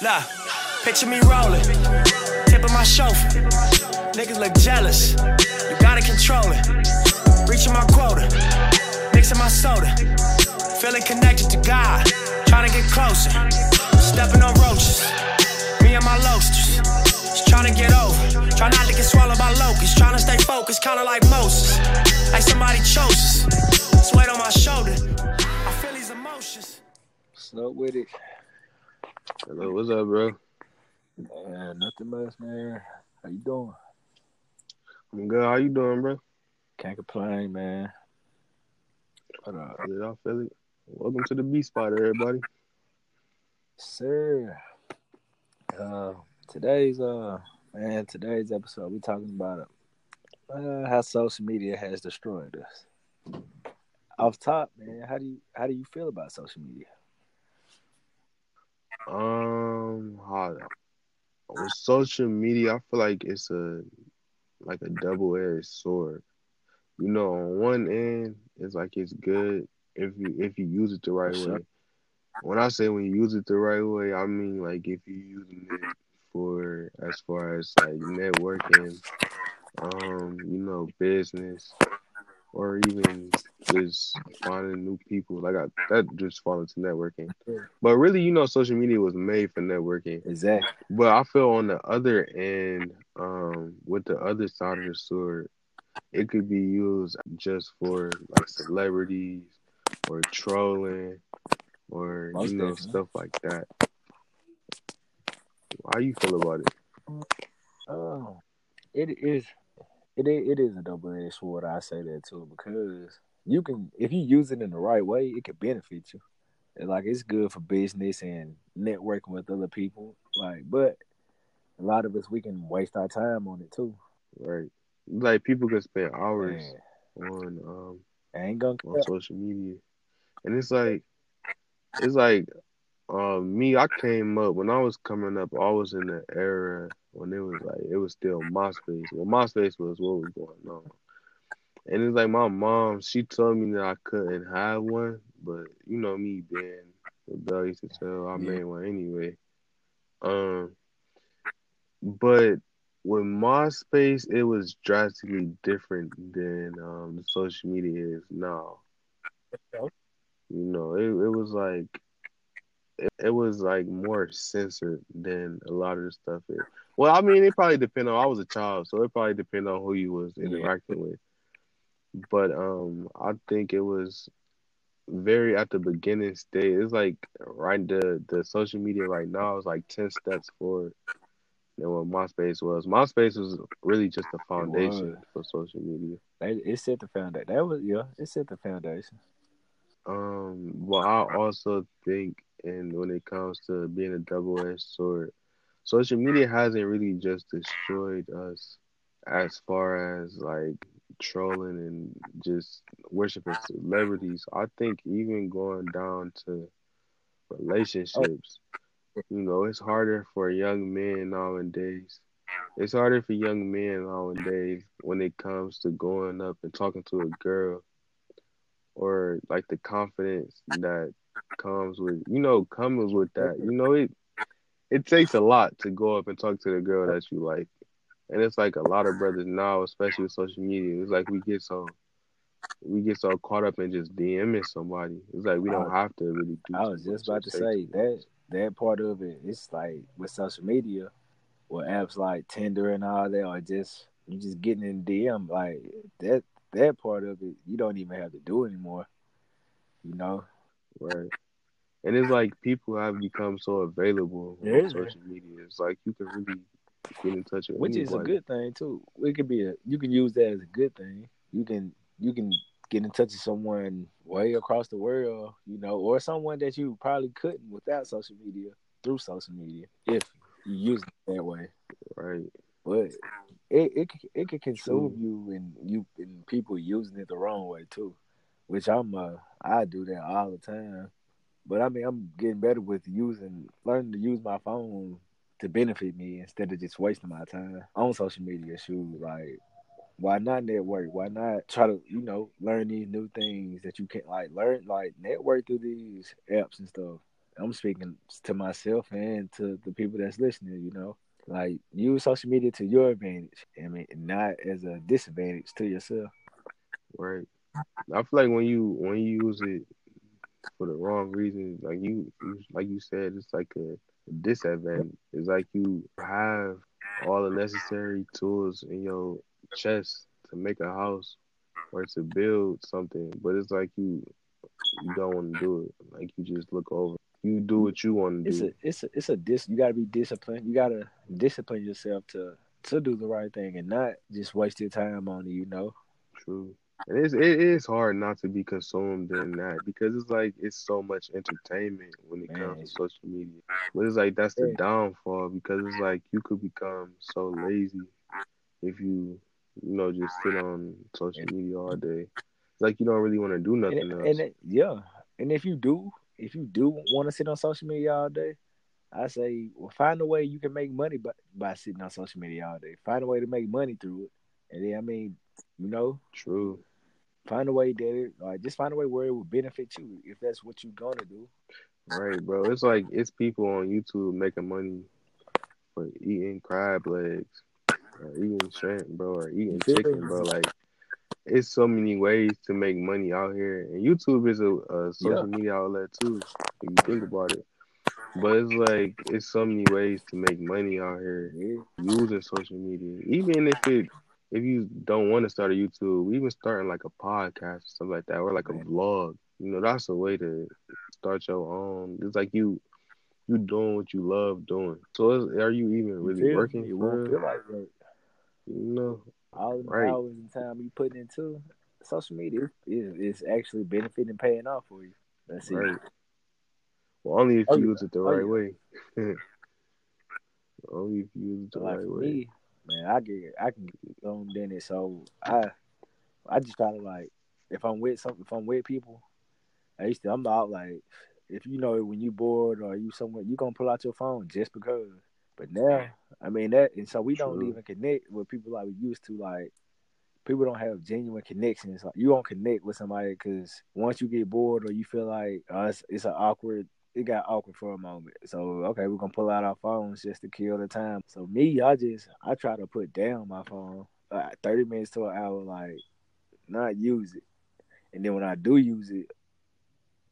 Look, picture me rolling, tip of my chauffeur. Niggas look jealous, you gotta control it. Reaching my quota, mixing my soda. Feeling connected to God, trying to get closer. Stepping on roaches, me and my loasters. Just trying to get over, try not to get swallowed by locusts. Trying to stay focused, kinda like Moses. Like somebody chose us. Sweat on my shoulder, I feel these emotions. Snow with it. Hello, what's up, bro? Man, nothing much, man. How you doing? I'm good. How you doing, bro? Can't complain, man. What up? y'all feel it. Welcome to the B spot, everybody. Sir. Uh today's uh man, today's episode we talking about uh, how social media has destroyed us. Off top, man, how do you how do you feel about social media? Um, how, with social media, I feel like it's a like a double edged sword. You know, on one end, it's like it's good if you if you use it the right way. When I say when you use it the right way, I mean like if you using it for as far as like networking, um, you know, business, or even just finding new people. Like I, that just fall into networking. But really, you know, social media was made for networking. Exactly. But I feel on the other end, um, with the other side of the sword, it could be used just for like celebrities or trolling or Most you know stuff like that. How you feel about it? Oh, it is. It is, it is a double edged sword. I say that too because you can, if you use it in the right way, it can benefit you. And, Like it's good for business and networking with other people. Like, but a lot of us we can waste our time on it too. Right? Like people can spend hours Man, on um I ain't gonna. on social media, and it's like it's like um me. I came up when I was coming up. I was in the era when it was like it was still MySpace. Well, MySpace was what was going on, and it's like my mom. She told me that I couldn't have one, but you know me being rebellious as hell, I made one anyway. Um, but with MySpace, it was drastically different than um the social media is now. You know, it it was like it, it was like more censored than a lot of the stuff is. Well, I mean, it probably depend on. I was a child, so it probably depend on who you was Yeah. interacting with. But um, I think it was very at the beginning stage. It's like right the the social media right now is like ten steps forward than what MySpace was. MySpace was really just the foundation for social media. They, it set the foundation. That was yeah. It set the foundation. Um, but I also think, and when it comes to being a double-edged sword, social media hasn't really just destroyed us as far as like trolling and just worshiping celebrities. I think even going down to relationships, you know, it's harder for young men nowadays. It's harder for young men nowadays when it comes to going up and talking to a girl or like the confidence that comes with you know comes with that you know it it takes a lot to go up and talk to the girl that you like and it's like a lot of brothers now especially with social media it's like we get so we get so caught up in just DMing somebody it's like we don't have to really do I was just about to say that that part of it. It's like with social media, with apps like Tinder and all that, or just you just getting in DM like that. That part of it, you don't even have to do anymore. You know, right and it's like people have become so available on social media it's like you can really get in touch with which is a good thing too. It could be a you can use that as a good thing. You can you can get in touch with someone way across the world, you know, or someone that you probably couldn't without social media through social media if you use it that way. right But it it it could consume you and you and people using it the wrong way too, which I'm uh I do that all the time. But I mean I'm getting better with using learning to use my phone to benefit me instead of just wasting my time on social media. Shoot, like why not network? Why not try to you know learn these new things that you can't like learn like network through these apps and stuff. I'm speaking to myself and to the people that's listening. You know, like use social media to your advantage. I mean, not as a disadvantage to yourself. Right. I feel like when you when you use it for the wrong reasons, like you like you said, it's like a disadvantage. It's like you have all the necessary tools in your chest to make a house or to build something, but it's like you you don't want to do it. Like you just look over. You do what you want to do. It's a it's a it's a dis. You gotta be disciplined. You gotta discipline yourself to to do the right thing and not just waste your time on it. You know. True. And it's it is hard not to be consumed in that because it's like it's so much entertainment when it comes to social media. But it's like that's the downfall because it's like you could become so lazy if you you know just sit on social media all day. It's like you don't really want to do nothing it- else. and it, yeah, and if you do, if you do want to sit on social media all day, I say, well, find a way you can make money by by sitting on social media all day. Find a way to make money through it, and then I mean, you know, True. find a way that it, like just find a way where it will benefit you if that's what you're gonna do. Right, bro. It's like it's people on YouTube making money for eating crab legs or eating shrimp, bro, or eating chicken, bro. Like it's so many ways to make money out here, and YouTube is a, a social media outlet too. If you think about it, but it's like it's so many ways to make money out here using social media. Even if it if you don't want to start a YouTube, even starting like a podcast or something like that, or like a vlog, you know, that's a way to start your own. It's like you you doing what you love doing. So is, are you even really feel working? It for won't feel like. You know, All the Right. hours and time you putting into social media is is actually benefiting and paying off for you. That's it. Well, only if Oh, you yeah. use it the Oh, right yeah. way. only if you use it the like right way. me, man, I get I can get on in it. So I I just try to like if I'm with something if I'm with people, I used to I'm out like if you know when you bored or you somewhere you gonna pull out your phone just because. But now I mean that and so we don't even connect with people like we used to like people don't have genuine connections. Like you don't connect with somebody because once you get bored or you feel like uh, it's, it's an awkward, it got awkward for a moment. So okay, we're gonna pull out our phones just to kill the time. So me, I just I try to put down my phone uh, thirty minutes to an hour, like not use it. And then when I do use it,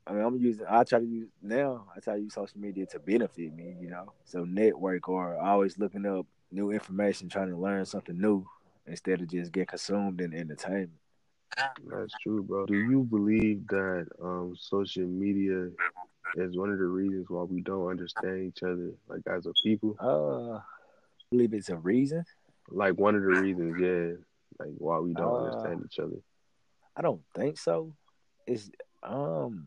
I mean I'm using. I try to use now. I try to use social media to benefit me, you know. So network or always looking up new information, trying to learn something new instead of just get consumed in entertainment. That's true, bro. Do you believe that um social media is one of the reasons why we don't understand each other, like as a people? Uh, I believe it's a reason. Like one of the reasons, yeah, like why we don't Uh, understand each other. I don't think so. It's um,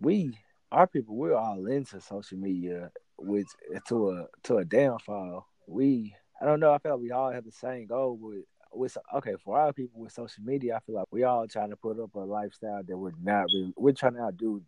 we our people we're all into social media, which to a to a downfall. We I don't know. I feel like we all have the same goal with with okay for our people with social media. I feel like we all trying to put up a lifestyle that we're not really. We're trying to outdo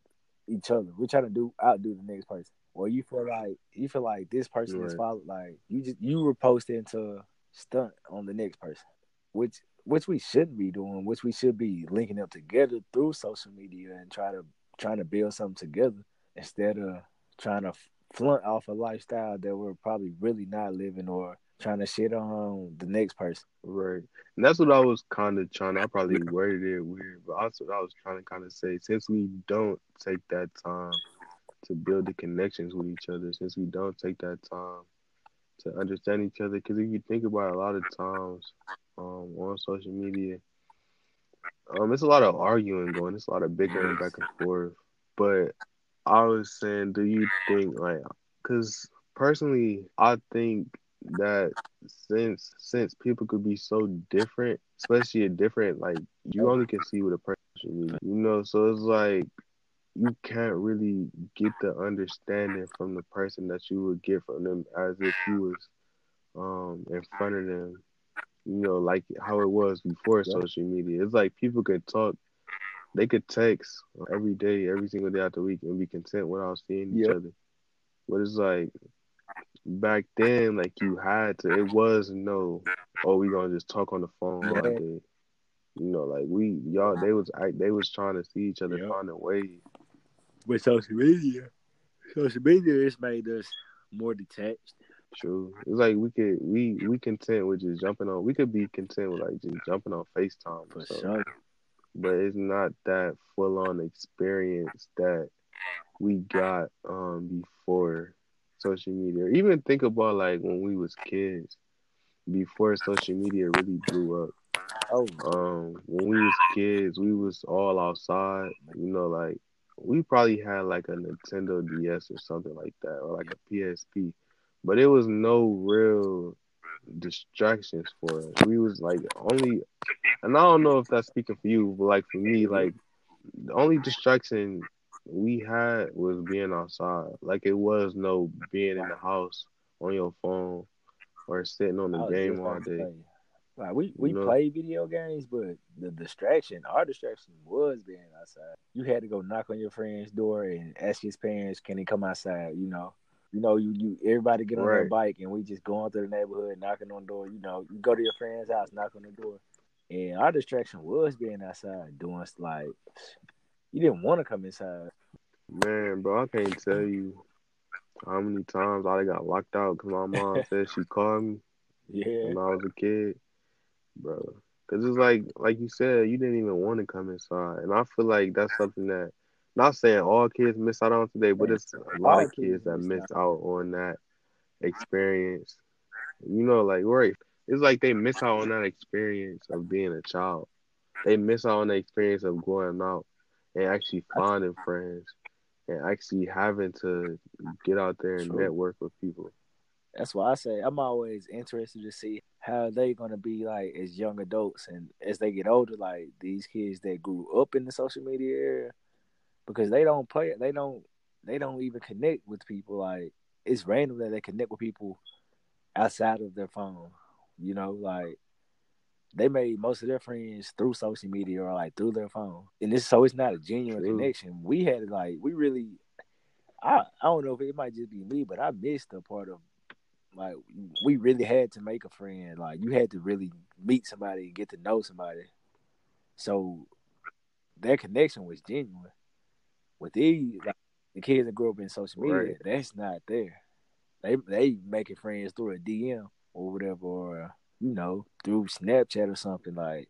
each other. We're trying to do outdo the next person. Or you feel like you feel like this person is Right. followed. Like you just you were posting to stunt on the next person, which which we shouldn't be doing. Which we should be linking up together through social media and try to trying to build something together instead of trying to flaunt off a lifestyle that we're probably really not living or trying to shit on the next person. Right. And that's what I was kind of trying. I probably worded it weird, but what I was trying to kind of say. Since we don't take that time to build the connections with each other, since we don't take that time to understand each other, because if you think about it, a lot of times um, on social media, um, it's a lot of arguing going. It's a lot of bickering back and forth. But I was saying, do you think like, because personally, I think that since since people could be so different, especially a different like you only can see what a person is, you know. So it's like you can't really get the understanding from the person that you would get from them as if you was um in front of them. You know, like how it was before social media. It's like people could talk, they could text every day, every single day out the week, and be content without seeing each other. But it's like back then, like you had to. It was no, oh, we gonna just talk on the phone all day. You know, like we y'all, they was I, they was trying to see each other, Yeah. find a way. With social media, social media has made us more detached. True. It's like we could we we content with just jumping on. We could be content with like just jumping on Facetime For so. sure. but it's not that full on experience that we got um before social media. Even think about like when we was kids, before social media really blew up. Oh, Um, when we was kids, we was all outside. You know, like we probably had like a Nintendo DS or something like that, or like a PSP, but it was no real distractions for us. We was like only, and I don't know if that's speaking for you, but like for me, like the only distraction we had was being outside. Like it was no being in the house on your phone or sitting on the game all day. Like we we You know? play video games, but the distraction, our distraction was being outside. You had to go knock on your friend's door and ask his parents, can he come outside? You know, you know, you you everybody get on their bike and we just going through the neighborhood, knocking on the door. You know, you go to your friend's house, knock on the door, and our distraction was being outside, doing like you didn't want to come inside. Man, bro, I can't tell you how many times I got locked out because my mom said she called me Yeah, when I was a kid, bro. Because it's like, like you said, you didn't even want to come inside, and I feel like that's something that, not saying all kids miss out on today, but it's a lot of kids that miss miss out on that experience. You know, like right, it's like they miss out on that experience of being a child. They miss out on the experience of going out and actually finding friends and actually having to get out there and True. network with people. that's why I say I'm always interested to see how they're gonna be like as young adults and as they get older, like these kids that grew up in the social media era, because they don't play they don't they don't even connect with people. Like it's random that they connect with people outside of their phone. You know, like they made most of their friends through social media or like through their phone, and this so it's not a genuine True. connection. We had like we really, I I don't know if it might just be me, but I missed a part of like we really had to make a friend. Like you had to really meet somebody and get to know somebody. So their connection was genuine. With these, like the kids that grew up in social media, Right. that's not there. They they making friends through a DM or whatever, or you know through Snapchat or something like.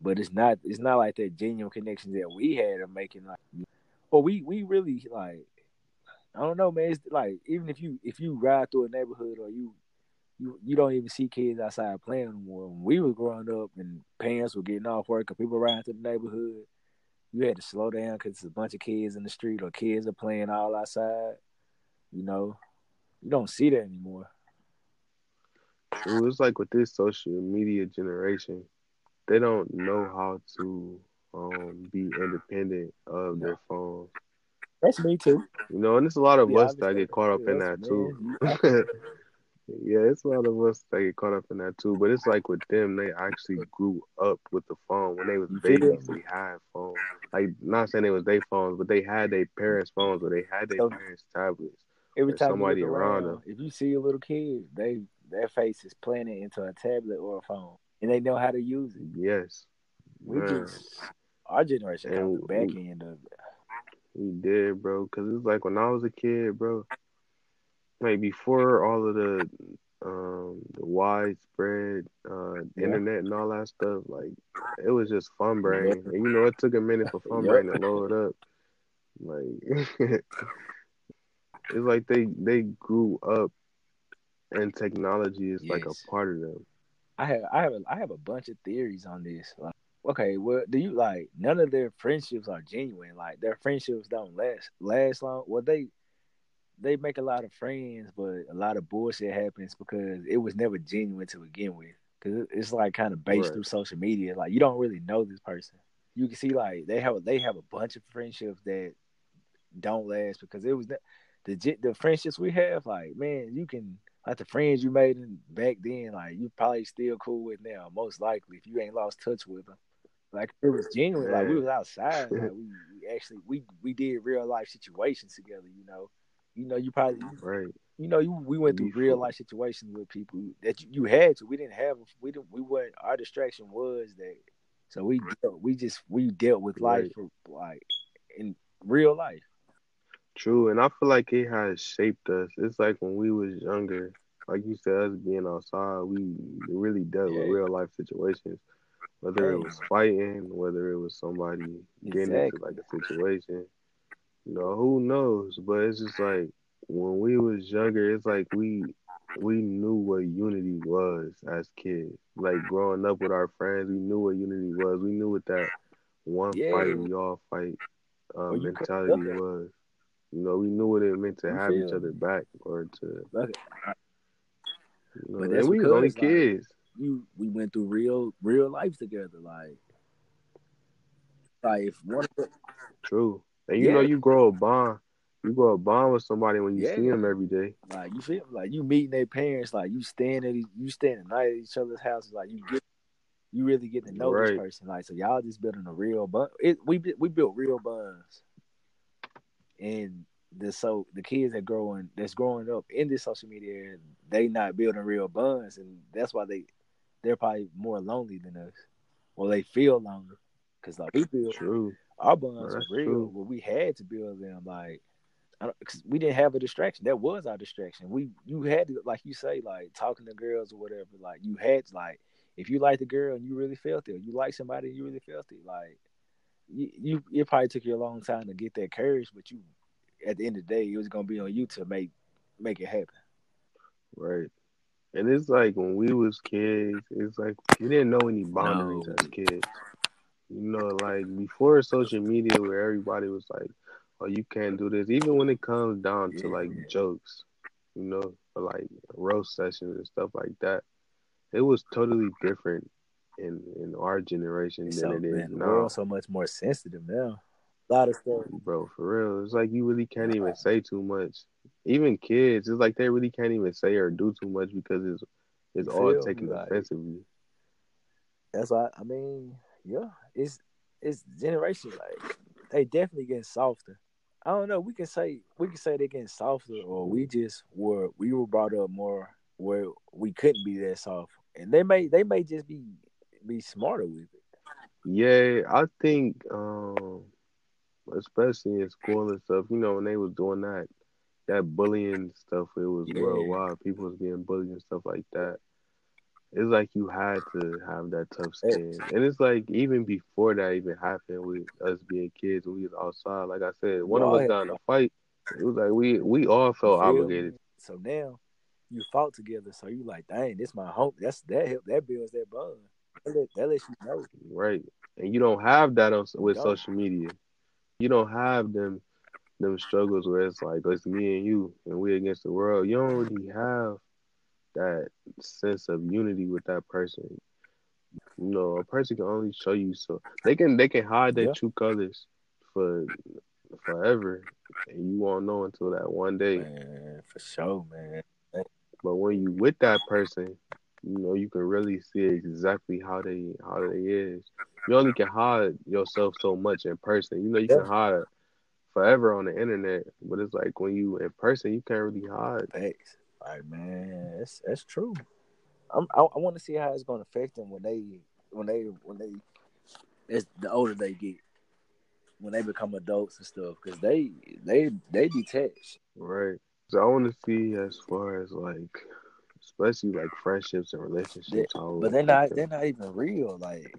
But it's not it's not like that genuine connections that we had of making like. Or we we really like I don't know, man. It's like even if you if you ride through a neighborhood or you you you don't even see kids outside playing anymore. When we were growing up and parents were getting off work and people riding through the neighborhood, you had to slow down because it's a bunch of kids in the street or kids are playing all outside. You know, you don't see that anymore. It was like with this social media generation, they don't know how to um, be independent of their phones. That's me too. You know, and there's a lot of Yeah, us that get caught up in that man. too. yeah, it's a lot of us that get caught up in that too. But it's like with them, they actually grew up with the phone. When they was babies, they had phones. Like not saying it was their phones, but they had their parents' phones or they had their So- parents' tablets. Every time somebody around around, if you see a little kid, they their face is planted into a tablet or a phone, and they know how to use it. Yes. We Man. just our generation got the back end of it. We did, bro. Cause it's like when I was a kid, bro. Like before all of the um the widespread uh Yeah. internet and all that stuff, like it was just Funbrain. And you know, it took a minute for fun Yep. brain to load up. Like it's like they they grew up and technology is like a part of them. I have I have a, I have a bunch of theories on this. Like, okay, well, do you like none of their friendships are genuine? Like their friendships don't last last long. Well, they they make a lot of friends, but a lot of bullshit happens because it was never genuine to begin with. Because it's like kind of based Right. through social media. Like you don't really know this person. You can see like they have they have a bunch of friendships that don't last because it was ne- the the friendships we have. Like man, you can like the friends you made in back then, like you probably still cool with now, most likely if you ain't lost touch with them. Like it was genuine, like we was outside, like we, we actually we we did real life situations together. You know, you know you probably Right. you know you we went through real life situations with people that you, you had to. We didn't have we didn't we weren't our distraction was that. So we dealt, we just we dealt with life Right. for like in real life. True, and I feel like it has shaped us. It's like when we was younger, like you said, us being outside, we really dealt with real life situations. Whether it was fighting, whether it was somebody getting into like a situation, you know, who knows? But it's just like when we was younger, it's like we we knew what unity was as kids. Like growing up with our friends, we knew what unity was. We knew what that one Yeah. fight we all fight uh, Well, mentality look was. You know, we knew what it meant to You have each other back or to you know, But that's and we was only like, kids. you we went through real real life together. Like, like if one True. And you know you grow a bond. You grow a bond with somebody when you Yeah. see them every day. like you feel like you meeting their parents, like you staying at you staying the night at each other's houses, like you get you really get to know Right. this person. Like so, y'all just building a real bond. It we we built real bonds, and the so the kids that growing that's growing up in this social media, they not building real bonds, and that's why they they're probably more lonely than us, or they feel lonely because like we build True. our bonds That's are real, true. but we had to build them like because we didn't have a distraction. That was our distraction. We you had to like you say like talking to girls or whatever. Like you had to, like if you like the girl and you really felt it, you like somebody and you really felt it. Like you, you it probably took you a long time to get that courage, but you at the end of the day it was gonna be on you to make make it happen. Right. And it's like when we was kids, it's like you didn't know any boundaries No. as kids. You know, like before social media where everybody was like, Oh, you can't do this. Even when it comes down to like jokes, you know, or like roast sessions and stuff like that. It was totally different in in our generation So than it is man, now. world's so much more sensitive now. A lot of stuff. Bro, for real. It's like you really can't even say too much. Even kids, it's like they really can't even say or do too much because it's it's all taken? Like- offensively. That's why I mean, yeah, it's it's generation like they definitely getting softer. I don't know. We can say we can say they're getting softer, or we just were we were brought up more where we couldn't be that soft, and they may they may just be be smarter with it. Yeah, I think um especially in school and stuff, you know, when they was doing that that bullying stuff, it was Yeah. worldwide. People was being bullied and stuff like that. It's like you had to have that tough skin. And it's like even before that even happened with us being kids we was outside, like I said, one of us in a fight. It was like we we all felt obligated. me? So now you fought together, so you like, dang, this my home. That's that help that builds that bond. That, let, that lets you know. Right. And you don't have that on, with social media. You don't have them them struggles where it's like it's me and you and we against the world. You don't really have that sense of unity with that person. You know, a person can only show you so they can they can hide their Yeah. true colors for forever and you won't know until that one day. Man, for sure, man. But when you with that person, you know, you can really see exactly how they how they is. You only can hide yourself so much in person. You know, you Yeah. can hide forever on the internet, but it's like when you in person, you can't really hide. Facts. Like man, that's that's true. I'm, I I want to see how it's going to affect them when they when they when they as the older they get, when they become adults and stuff, because they they they detach. Right. So I want to see as far as like, especially like friendships and relationships. But they're not they're not even real. Like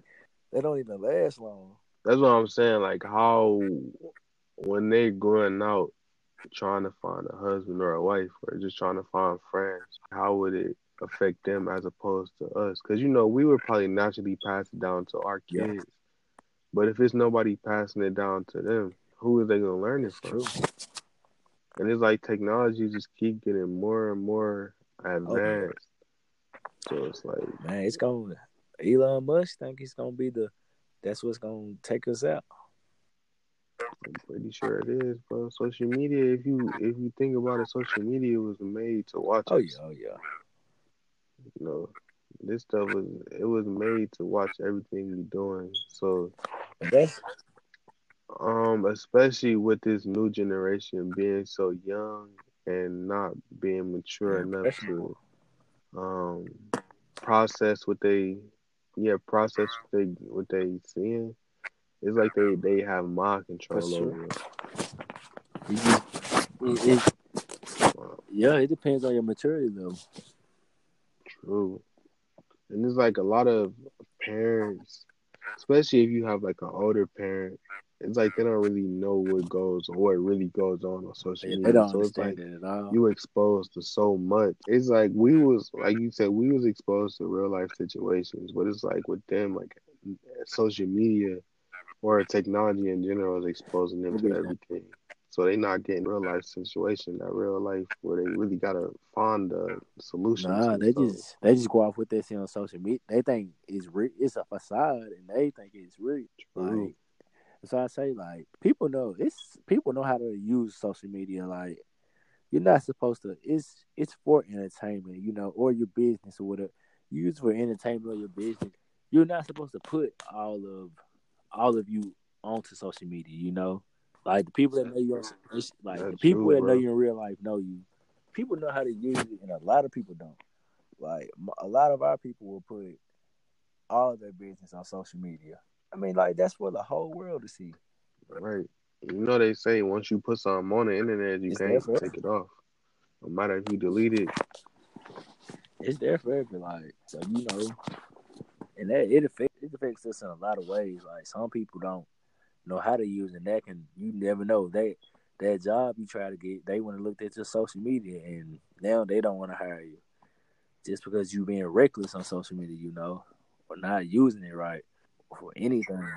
they don't even last long. That's what I'm saying. Like how when they going out trying to find a husband or a wife or just trying to find friends, how would it affect them as opposed to us? Because you know we would probably naturally pass it down to our Yeah. kids. But if it's nobody passing it down to them, who are they gonna learn it from? And it's like technology just keep getting more and more oh, advanced. So it's like Man, it's going. to Elon Musk think it's gonna be the. That's what's gonna take us out. I'm pretty sure it is, bro. Social media, if you if you think about it, social media was made to watch Oh us. yeah, oh yeah. You know, this stuff was it was made to watch everything you're doing. So, that's um, especially with this new generation being so young and not being mature Yeah, enough to um process what they yeah process what they what they seeing. It's like they they have mind control sure. over it. Mm-hmm. you just it, it, yeah, it depends on your maturity level. True. And there's like a lot of parents, especially if you have like an older parent, it's like they don't really know what goes or what really goes on on social media. They don't so it's like it at all. you exposed to so much. It's like we was like you said, we was exposed to real life situations, but it's like with them, like social media or technology in general is exposing them to everything. So they not getting real life situation, that real life where they really gotta find a solution. Nah, they just they just go off with see on social media. They think it's re- it's a facade, and they think it's real. True. Like, so I say, like people know it's people know how to use social media. Like you're not supposed to. It's it's for entertainment, you know, or your business or whatever. You use it for entertainment or your business. You're not supposed to put all of all of you onto social media. You know, like the people that know you, on, like the people true, that know you in real life know you. People know how to use it, and a lot of people don't. Like a lot of our people will put all their business on social media. I mean, like that's for the whole world to see. Right. You know they say once you put something on the internet, you It's can't take it off. No matter if you delete it. It's there forever, like so you know, and that it affects it affects us in a lot of ways. Like some people don't know how to use it, and that can you never know that that job you try to get. They want to look at your social media, and now they don't want to hire you just because you being reckless on social media. You know, or not using it right for anything.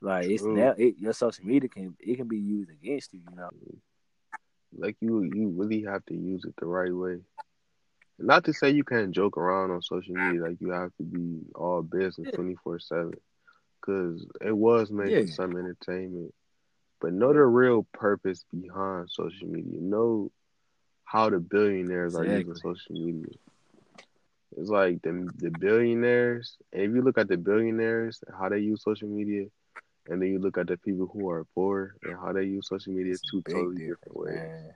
Like it's True. now it, your social media can it can be used against you. You know. Like you you really have to use it the right way. Not to say you can't joke around on social media, like you have to be all business twenty four seven. Cause it was made Yeah. for some entertainment. But know the real purpose behind social media. Know how the billionaires are using social media. It's like the the billionaires, and if you look at the billionaires, how they use social media, and then you look at the people who are poor and how they use social media, it's two totally different ways. man.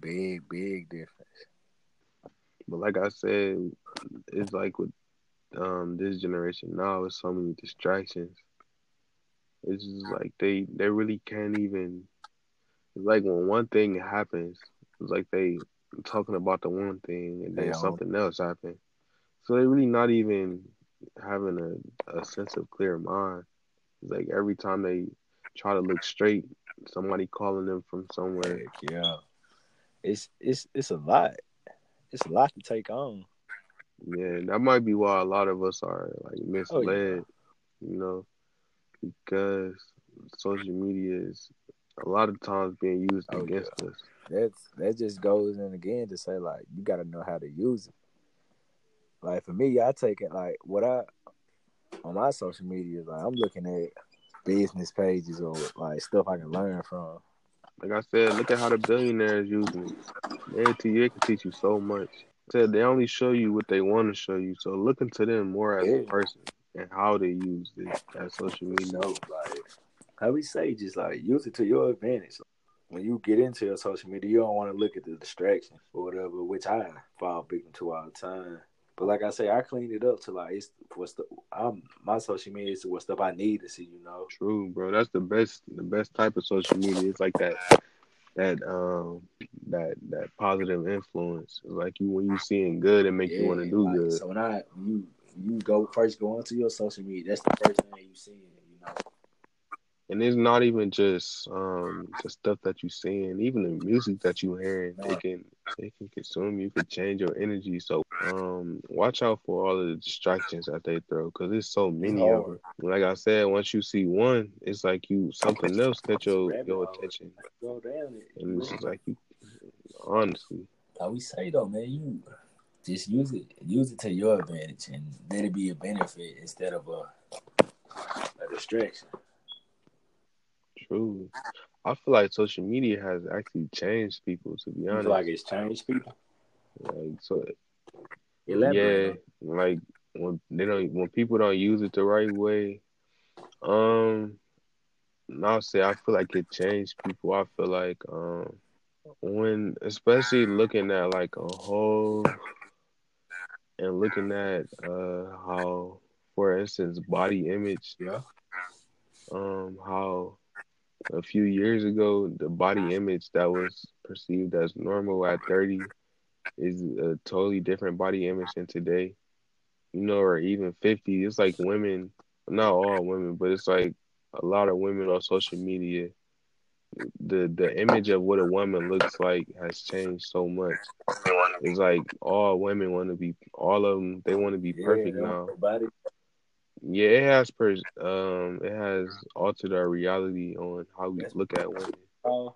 Big, big difference. But like I said, it's like with um this generation now, it's so many distractions. It's just like they they really can't even. It's like when one thing happens, it's like they talking about the one thing and then something else happened. So they're really not even having a, a sense of clear mind. It's like every time they try to look straight, somebody calling them from somewhere. Heck yeah. It's it's it's a lot. It's a lot to take on. Yeah, that might be why a lot of us are like misled, Oh, yeah. you know, because social media is a lot of times being used Oh, against us. That's that just goes in again to say like you gotta know how to use it. Like for me, I take it like what I on my social media, is like I'm looking at business pages or like stuff I can learn from. Like I said, look at how the billionaires use it. They, can teach you so much. Said they only show you what they want to show you. So look into them more as a person and how they use this that social You media. know, like how we say, just like use it to your advantage. When you get into your social media, you don't want to look at the distractions or whatever, which I fall victim to all the time. But like I say, I cleaned it up to like it's what's the I'm my social media is what stuff I need to see. You know, True, bro. That's the best the best type of social media. It's like that that um that that positive influence. It's like you when you seeing good it make you want to do like, good. So when I you you go first go onto your social media, that's the first thing you see. You know, And it's not even just um the stuff that you seeing, even the music that you hearing, it can it can consume you, can change your energy. So um watch out for all the distractions that they throw because there's so many of them. Like I said, once you see one, it's like you something else catch your your attention, go down it. and it's just like you honestly. Like we say though, man, you just use it, use it to your advantage, and let it be a benefit instead of a a distraction. True. I feel like social media has actually changed people. To be honest, like it's changed people. like so, Elaborate. yeah, like when they don't, when people don't use it the right way, um, I'll say I feel like it changed people. I feel like um, when especially looking at like a whole and looking at uh how, for instance, body image, Yeah. um, how a few years ago, the body image that was perceived as normal at 30 is a totally different body image than today. You know, or even 50. It's like women, not all women, but it's like a lot of women on social media. The the image of what a woman looks like has changed so much. It's like all women want to be, all of them, they want to be perfect Yeah, now. Body. Yeah, it has pers- um it has altered our reality on how we look at women, Oh,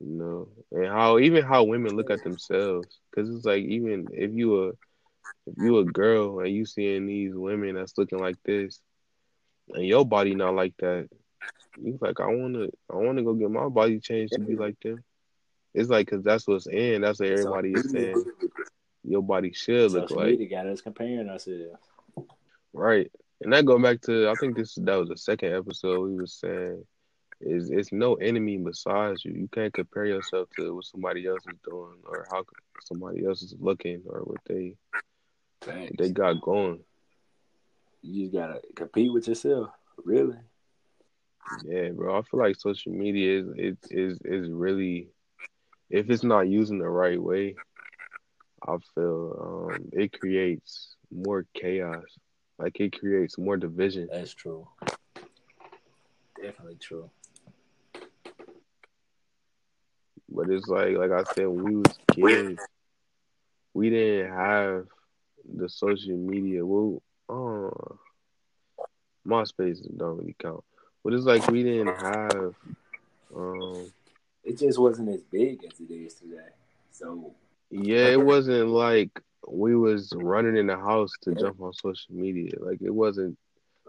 you know, and how even how women look at themselves. Cause it's like even if you a if you a girl and you seeing these women that's looking like this, and your body not like that, you like I wanna I wanna go get my body changed to be like them. It's like cause that's what's in. That's what everybody is saying. Your body should look social like media got us comparing ourselves. right. And that go back to I think this that was the second episode we was saying is it's no enemy besides you. You can't compare yourself to what somebody else is doing or how somebody else is looking or what they Thanks. they got going. You just gotta compete with yourself. Really? Yeah, bro. I feel like social media is is is, is really if it's not using the right way, I feel um it creates more chaos. Like it creates more division. That's true. Definitely true. But it's like like I said, when we was kids, we didn't have the social media. Well, uh, MySpace don't really count. But it's like we didn't have um It just wasn't as big as it is today. So yeah, it wasn't like we was running in the house to jump on social media. Like it wasn't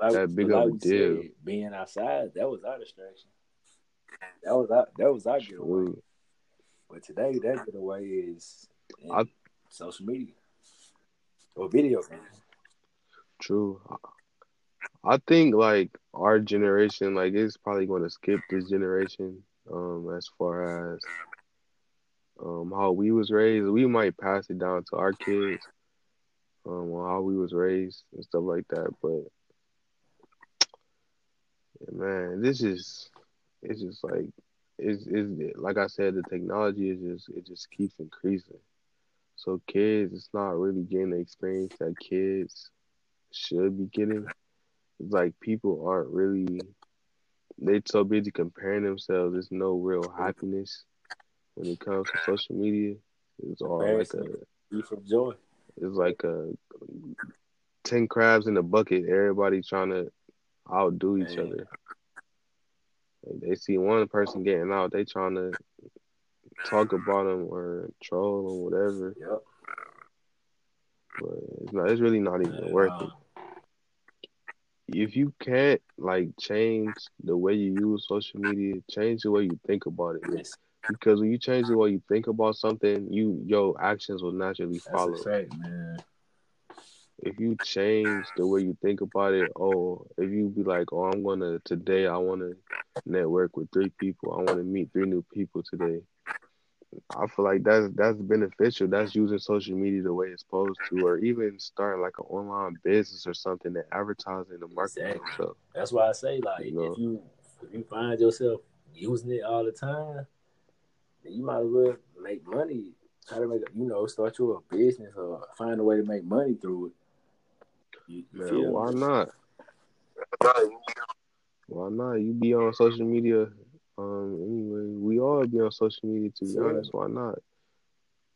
like, That big of a deal. said, being outside, that was our distraction. That was our that was our getaway. true. But today that getaway is I- social media. Or video games. True. I think like our generation, like it's probably going to skip this generation. Um, as far as um how we was raised, we might pass it down to our kids. Um, how we was raised and stuff like that. But yeah, man, this is it's just like it's is like I said, the technology is just it just keeps increasing. So kids, it's not really getting the experience that kids should be getting. It's like people aren't really they so busy comparing themselves. There's no real happiness when it comes to social media. It's all like a. Be from joy. it's like a ten crabs in a bucket. Everybody trying to outdo each Man. other. Like they see one person getting out, they trying to talk about them or troll or whatever. Yep. But it's not. It's really not even at worth it. If you can't like change the way you use social media, change the way you think about it. Yes, Because when you change the way you think about something, you your actions will naturally that's follow. fact, man. if you change the way you think about it, oh, if you be like, oh, I'm gonna today, I want to network with three people, I want to meet three new people today. I feel like that's that's beneficial. That's using social media the way it's supposed to, or even starting like an online business or something that advertising and marketing Exactly. That's why I say, like, You know. if you if you find yourself using it all the time, you might as well make money. Try to make, a, you know, start your business or find a way to make money through it. You, you Man, why me? not? Why not? You be on social media. Um, anyway, we all be on social media. To be honest, why not?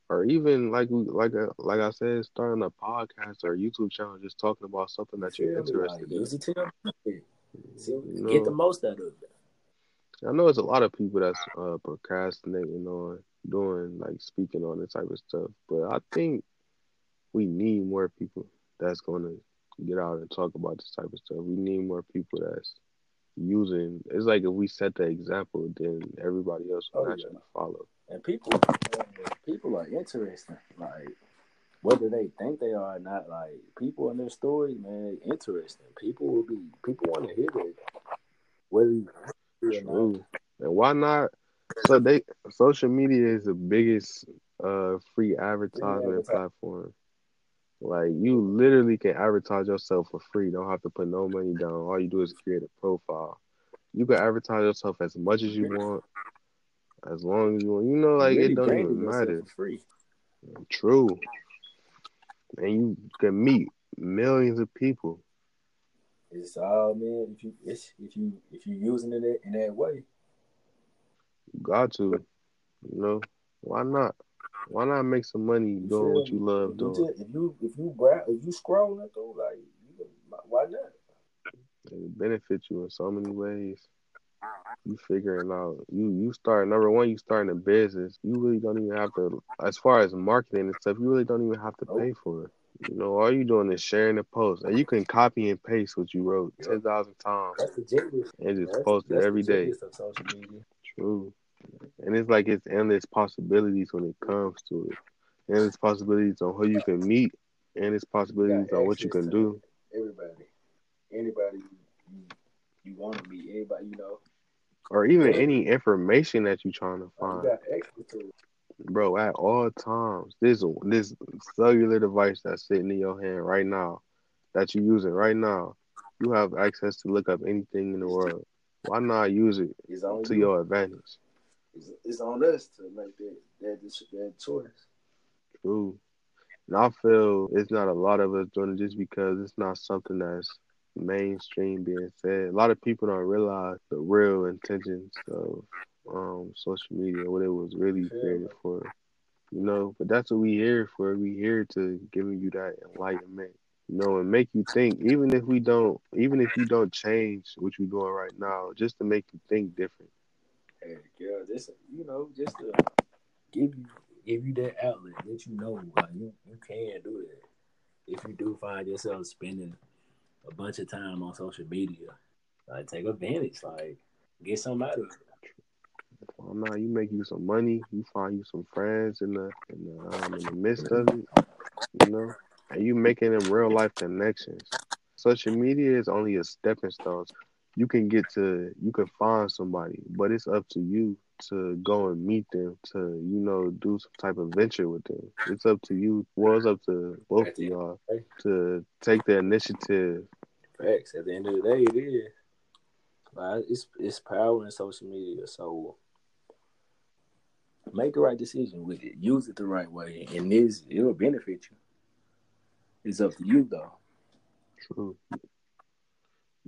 Or even like we like a, like I said, starting a podcast or YouTube channel, just talking about something that you're me? Like, interested in. use it to your benefit. See, You Get the most out of it. I know it's a lot of people that's uh, procrastinating on doing like speaking on this type of stuff, but I think we need more people that's gonna get out and talk about this type of stuff. We need more people that's using. It's like if we set the example, then everybody else will Oh, yeah. naturally follow. And people, people are interesting. Like whether they think they are or not, like people in their story, man, interesting. People will be. People want to hear it. Whether you agree or not. True. And why not? So they social media is the biggest uh free advertisement advertising. platform. Like you literally can advertise yourself for free. Don't have to put no money down. All you do is create a profile. You can advertise yourself as much as you want, as long as you want. You know, like really it don't even matter. free. True. And you can meet millions of people. It's all man. If you it's, if you if you using it in that way, you got to. You know why not? Why not make some money doing what you love if doing? You just, if you if you grab if you scrolling through like you, why not? It benefits you in so many ways. You figuring out you you start number one, you starting a business. You really don't even have to as far as marketing and stuff, you really don't even have to pay for it. You know, all you doing is sharing the post. And you can copy and paste what you wrote ten thousand times. That's the genius. And just that's, post it every day. True. And it's like it's endless possibilities when it comes to it. Endless possibilities on who you can meet, and it's possibilities on what you can do. Everybody, anybody you, you want to meet, anybody you know, or even any information that you're trying to find. Bro, at all times, this this cellular device that's sitting in your hand right now, that you're using right now, you have access to look up anything in the world. Why not use it to you. your advantage? it's, it's on us to make that that that choice. True. And I feel it's not a lot of us doing it just because it's not something that's mainstream being said. A lot of people don't realize the real intentions of um, social media, what it was really created for. You know, but that's what we here for. We here to giving you that enlightenment, you know, and make you think. Even if we don't, even if you don't change what you're doing right now, just to make you think different. Hey, girl, just you know, just to give you give you that outlet that you know like, you you can do that. If you do find yourself spending a bunch of time on social media, like take advantage, like get some out of it. Now you make you some money, you find you some friends in the in the, um, in the midst of it, you know, and you making them real life connections. Social media is only a stepping stone you can get to you can find somebody, but it's up to you to go and meet them to you know do some type of venture with them. It's up to you. Well, it's up to both of y'all to take the initiative. Facts. At the end of the day, it is. It's it's power in social media, so make the right decision with it. Use it the right way, and this it'll benefit you. It's up to you though. True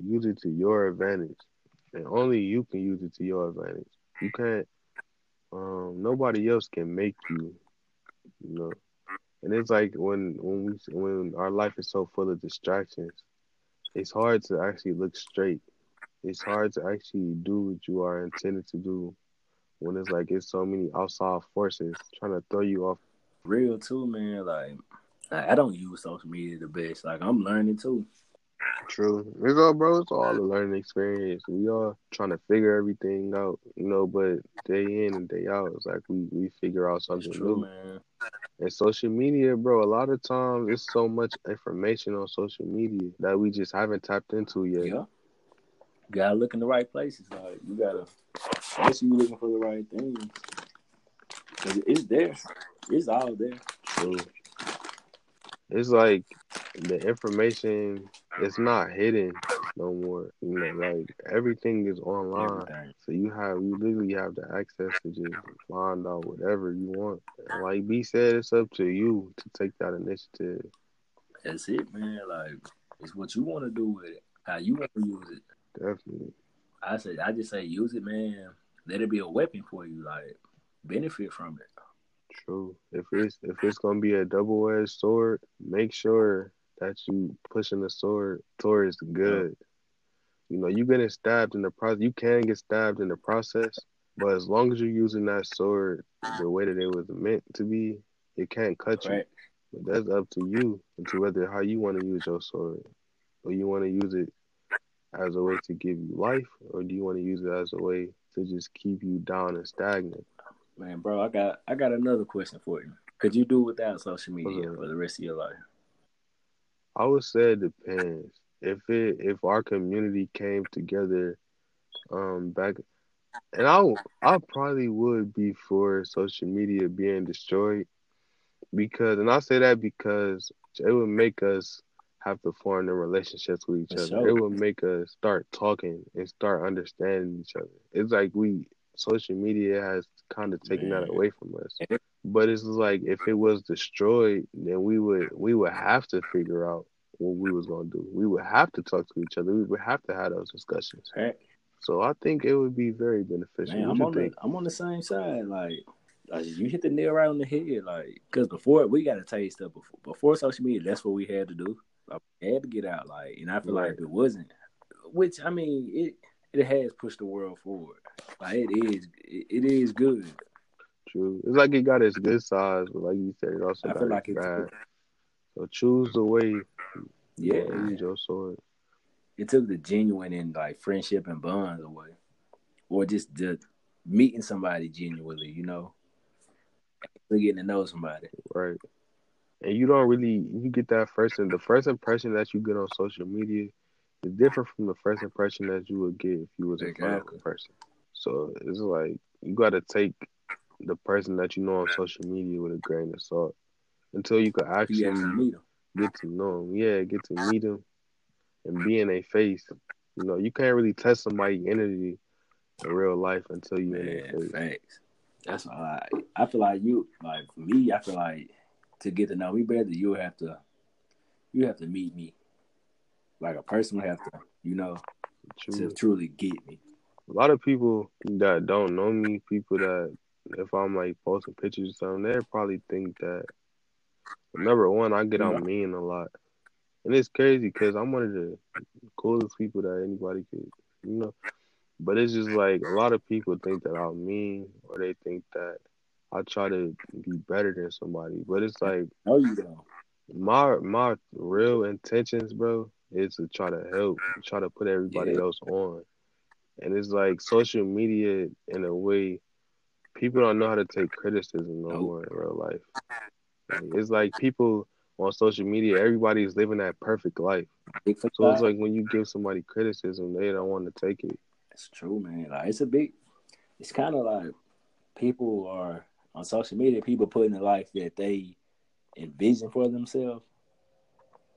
use it to your advantage, and only you can use it to your advantage. You can't. Um, nobody else can make you. You know, and it's like when when we when our life is so full of distractions, it's hard to actually look straight. It's hard to actually do what you are intended to do when it's like it's so many outside forces trying to throw you off. Real too, man. Like I don't use social media the best. Like I'm learning too. True. It's all, bro. It's all a learning experience. We all trying to figure everything out, you know. But day in and day out, it's like we we figure out something true, new. Man. And social media, bro. A lot of times, it's so much information on social media that we just haven't tapped into yet. Yeah. You gotta look in the right places. Like you gotta make sure you looking for the right things. Cause it's there. It's all there. True. It's like the information it's not hidden no more. You know, like everything is online. Everything. So you have you literally have the access to just find out whatever you want. And like B said, it's up to you to take that initiative. That's it, man. Like it's what you want to do with it. How you want to use it. Definitely. I say I just say use it, man. Let it be a weapon for you. Like benefit from it. True. If it's if it's gonna be a double edged sword, make sure that you pushing the sword towards good. You know, you getting stabbed in the process. You can get stabbed in the process, but as long as you're using that sword the way that it was meant to be, it can't cut you. But that's up to you and to whether how you want to use your sword. Or you want to use it as a way to give you life, or do you want to use it as a way to just keep you down and stagnant? Man, bro, I got I got another question for you. Could you do without social media for the rest of your life? I would say it depends. If it if our community came together, um, back, and I I probably would be for social media being destroyed, because and I say that because it would make us have to form the relationships with each other. It would make us start talking and start understanding each other. It's like we social media has kind of taken that away from us. But it's like if it was destroyed, then we would we would have to figure out what we was gonna do. We would have to talk to each other. We would have to have those discussions. Right. So I think it would be very beneficial. Man, I'm on the I'm on the same side. Like, you hit the nail right on the head. Like, because before we got to tell you stuff before before social media. That's what we had to do. Like, we had to get out. Like, and I feel like Right. if it wasn't, which I mean, it it has pushed the world forward. Like, it is it, it is good. True. It's like it got its good sides, but like you said, it also I got feel like its bad. So choose the way. yeah. use your sword. It took the genuine and like friendship and bonds away, or just the meeting somebody genuinely. You know, getting to know somebody. Right. And you don't really you get that first and the first impression that you get on social media is different from the first impression that you would get if you was Exactly. a person. So it's like you gotta take the person that you know on social media with a grain of salt until you can actually have to meet them. get to know them. Yeah, get to meet them and be in their face. You know, you can't really test somebody's energy in real life until you in their face. facts. That's all I. I feel like you, like for me, I feel like to get to know me better, you have to, you have to meet me, like a person would have to, you know, True. to truly get me. a lot of people that don't know me, people that if I'm like posting pictures or something, they probably think that number one, I get on mean a lot, and it's crazy because I'm one of the coolest people that anybody could, you know. But it's just like a lot of people think that I'm mean, or they think that I try to be better than somebody. But it's like No, you don't. my my real intentions, bro, is to try to help, try to put everybody Yeah. else on. And it's like social media in a way, people don't know how to take criticism no more in real life. Like, it's like people on social media, everybody's living that perfect life. So it's like when you give somebody criticism, they don't want to take it. It's true, man. Like it's a big. It's kind of like people are on social media. People putting the life that they envision for themselves.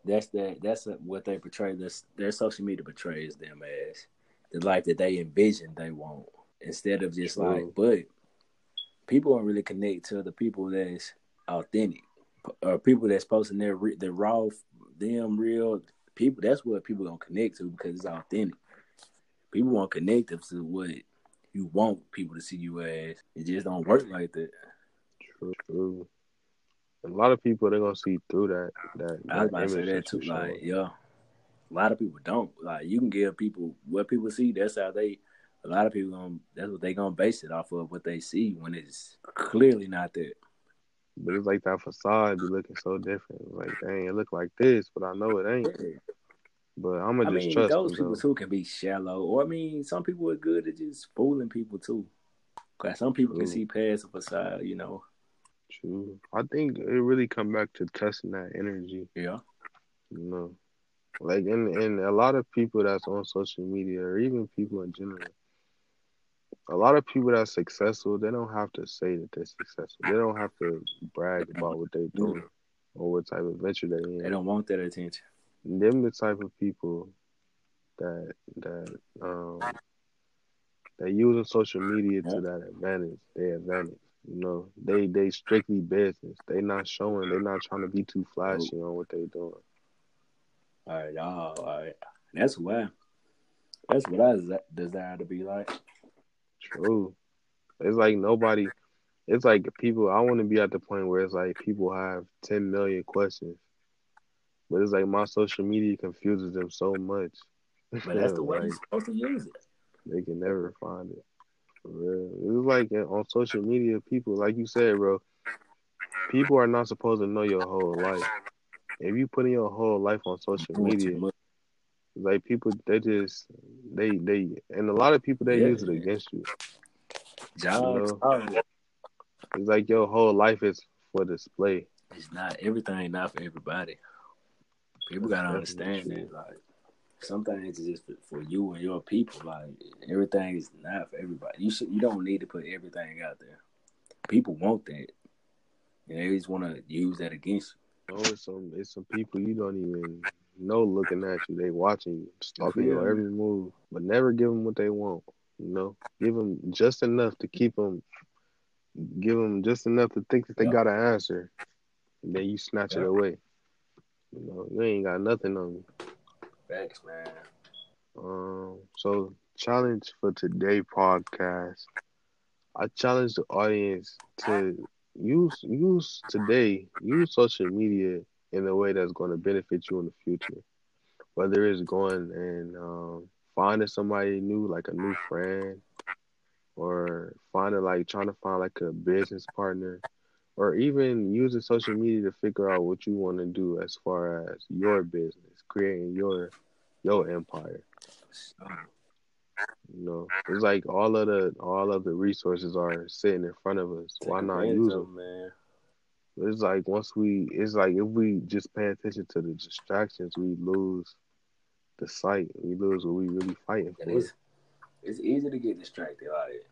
That's that. That's what they portray. This their social media portrays them as the life that they envision they want, instead of just like. But people don't really connect to the people that's authentic, or people that's posting their their raw, them real people. That's what people gonna connect to because it's authentic. People want to connect them to what you want people to see you as. It just don't work like that. True, true. A lot of people they're gonna see through that. That, I was about to say that too. show. Like, yeah, a lot of people don't. Like, you can give people what people see. That's how they. A lot of people gonna. That's what they gonna base it off of what they see when it's clearly not that. But it's like that facade be looking so different. Like, dang, it look like this, but I know it ain't. But I'm gonna just mean, trust those people though. too can be shallow, or I mean, some people are good at just fooling people too. Cause some people can see past the facade, you know. True. I think it really come back to testing that energy. Yeah. You know, like and and a lot of people that's on social media, or even people in general. A lot of people that's successful, they don't have to say that they're successful. They don't have to brag about what they're doing or what type of venture they're in. They don't want that attention. Them the type of people that that um that using social media to that advantage, their advantage. You know, they they strictly business. They not showing. They not trying to be too flashy on what they doing. All right, y'all. All right. That's why. That's what I desire to be like. True. It's like nobody. It's like people. I want to be at the point where it's like people have ten million questions, but it's like my social media confuses them so much. But that's the way Like, you're supposed to use it. They can never find it. For real. It's like uh, on social media, people, like you said, bro, people are not supposed to know your whole life. If you put in your whole life on social media, like people, they just, they, they, and a lot of people, they Yeah. use it against you. Jobs. know? Oh, It's like your whole life is for display. it's not everything. Not for everybody. People gotta understand that. Like some things is just for, for you and your people. Like everything is not for everybody. You should. You don't need to put everything out there. People want that, and they just want to use that against you. Oh, it's some it's some people you don't even know looking at you. They watching you, stalking your every move, but never give them what they want. You know, give them just enough to keep them, give them just enough to think that they got an answer, and then you snatch it away. You know, you ain't got nothing on you. Thanks, man. Um, so challenge for today podcast. I challenge the audience to use use today use social media in a way that's going to benefit you in the future. Whether it's going and um, finding somebody new, like a new friend, or finding like trying to find like a business partner, or even using social media to figure out what you want to do as far as your business, creating your your empire. You know, it's like all of the all of the resources are sitting in front of us. Why not use them, man? It's like once we, it's like if we just pay attention to the distractions, we lose the sight. We lose what we really fighting for. It's, it's easy to get distracted like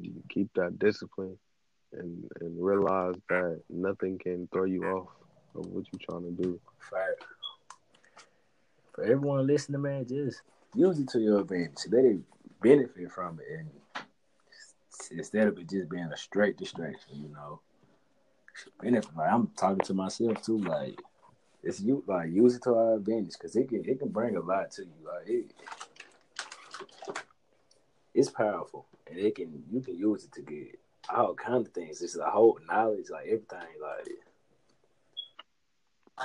You keep that discipline and and realize that nothing can throw you off of what you're trying to do. Fact. For everyone listening, man, just use it to your advantage. Let it benefit from it, and instead of it just being a straight distraction, you know. Benefit. Like I'm talking to myself too. Like it's you. Like use it to our advantage because it can it can bring a lot to you. Like it, it's powerful, and it can you can use it to get all kind of things. It's a whole knowledge, like everything, like.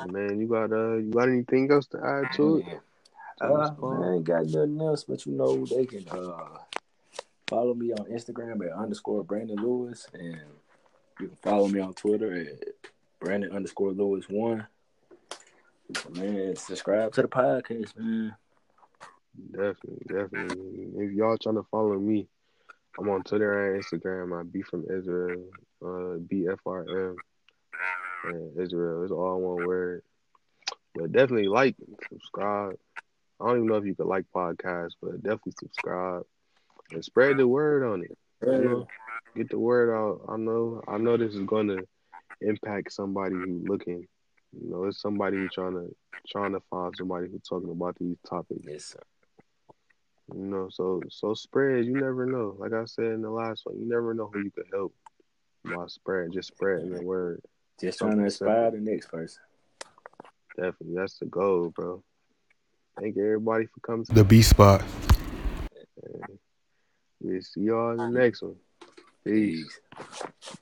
Man, you got uh, you got anything else to add to it? Uh, man, I ain't got nothing else, but you know they can uh follow me on Instagram at underscore Brandon Lewis, and you can follow me on Twitter at Brandon underscore Lewis one. Man, subscribe to the podcast, man. Definitely, definitely. If y'all trying to follow me, I'm on Twitter and Instagram. I be from Israel, uh, BFRM, and Israel. It's all one word. But definitely like, subscribe. I don't even know if you could like podcasts, but definitely subscribe and spread the word on it. You know, get the word out. I know, I know this is going to impact somebody who's looking. You know, it's somebody trying to trying to find somebody who's talking about these topics. Yes, sir. You know, so so spread. You never know. Like I said in the last one, you never know who you could help by spread. Just spreading the word. Just trying to inspire the next person. Definitely, that's the goal, bro. Thank everybody for coming. To The B spot. We'll see y'all in the next one. Peace. Peace.